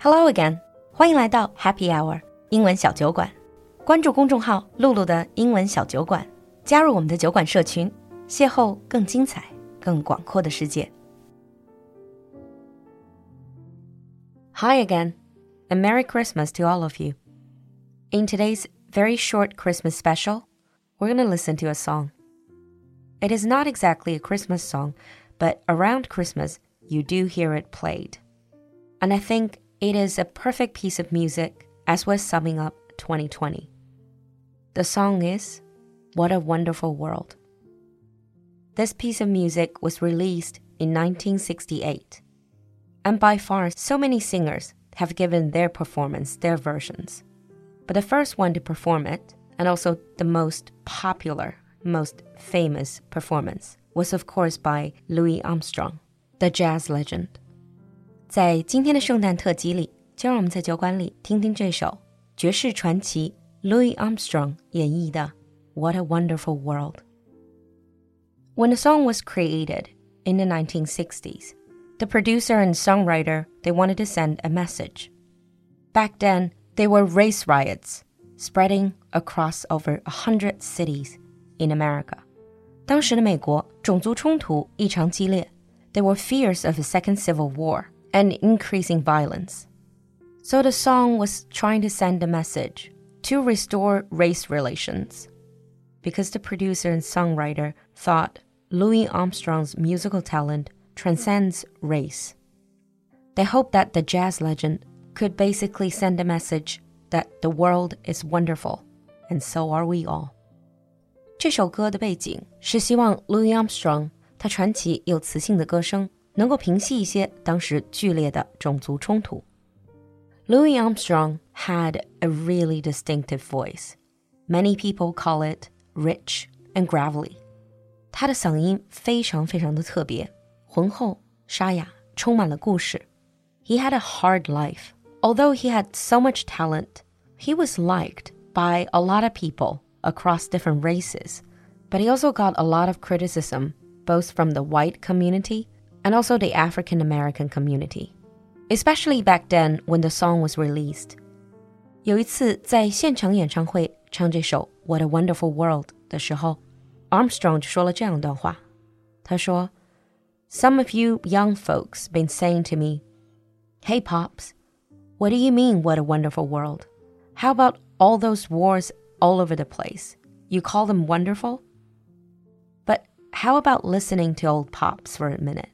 Hello again，欢迎来到 Happy Hour 英文小酒馆。关注公众号“露露的英文小酒馆”，加入我们的酒馆社群，邂逅更精彩、更广阔的世界。Hi again, and Merry Christmas to all of you. In today's very short Christmas special, we're going to listen to a song. It is not exactly a Christmas song, but around Christmas, you do hear it played. And I think it is a perfect piece of music as we're summing up 2020. The song is What a Wonderful World. This piece of music was released in 1968. And by far, so many singers have given their performance their versions. But the first one to perform it, and also the most popular, most famous performance, was of course by Louis Armstrong, the jazz legend. 在今天的圣诞特辑里，就让我们在酒馆里听听这首爵士传奇 Louis Armstrong 演绎的《What a Wonderful World》。When the song was created in the 1960s, the producer and songwriter they wanted to send a message. Back then, there were race riots spreading across over a hundred cities in America. 当时的美国种族冲突异常激烈，there were fears of a second civil war and increasing violence. So the song was trying to send a message to restore race relations. Because the producer and songwriter thought Louis Armstrong's musical talent transcends race. They hoped that the jazz legend could basically send a message that the world is wonderful, and so are we all. 这首歌的背景是希望 Louis Armstrong 他传奇又磁性的歌声 能够平息一些当时剧烈的种族冲突。Louis Armstrong had a really distinctive voice. Many people call it rich and gravelly. 他的嗓音非常非常的特别，浑厚、沙哑，充满了故事。He had a hard life. Although he had so much talent, he was liked by a lot of people across different races. But he also got a lot of criticism, both from the white community and also the African American community, especially back then when the song was released. 有一次在现场演唱会唱这首《What a Wonderful World》的时候，Armstrong 就说了这样一段话。他说：“Some of you young folks been saying to me, Hey pops, what do you mean what a wonderful world? How about all those wars all over the place? You call them wonderful? But how about listening to old pops for a minute?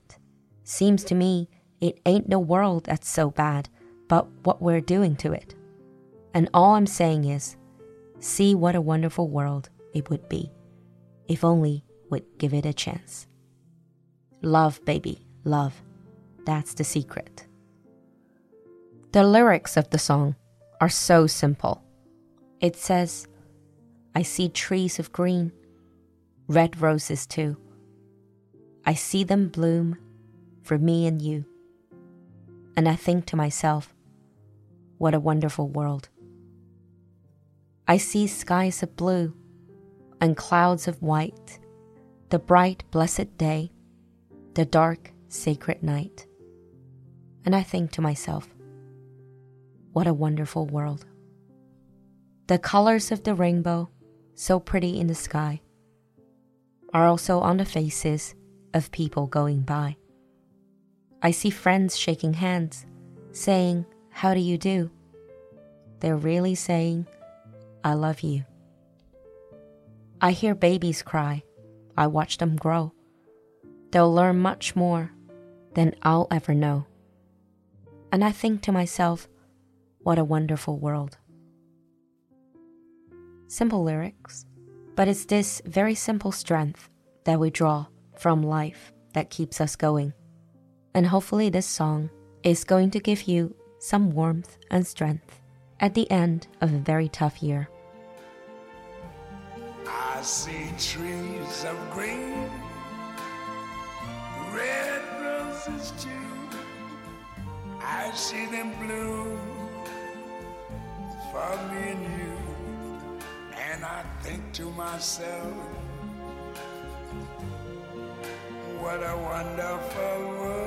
Seems to me it ain't the world that's so bad, but what we're doing to it. And all I'm saying is, see what a wonderful world it would be if only we'd give it a chance. Love, baby, love. That's the secret. The lyrics of the song are so simple. It says, I see trees of green, red roses too. I see them bloom for me and you. And I think to myself, what a wonderful world. I see skies of blue and clouds of white, the bright, blessed day, the dark, sacred night. And I think to myself, what a wonderful world. The colors of the rainbow, so pretty in the sky, are also on the faces of people going by. I see friends shaking hands, saying, How do you do? They're really saying, I love you. I hear babies cry. I watch them grow. They'll learn much more than I'll ever know. And I think to myself, what a wonderful world. Simple lyrics, but it's this very simple strength that we draw from life that keeps us going. And hopefully, this song is going to give you some warmth and strength at the end of a very tough year. I see trees of green, red roses too. I see them bloom for me and you. And I think to myself, what a wonderful world.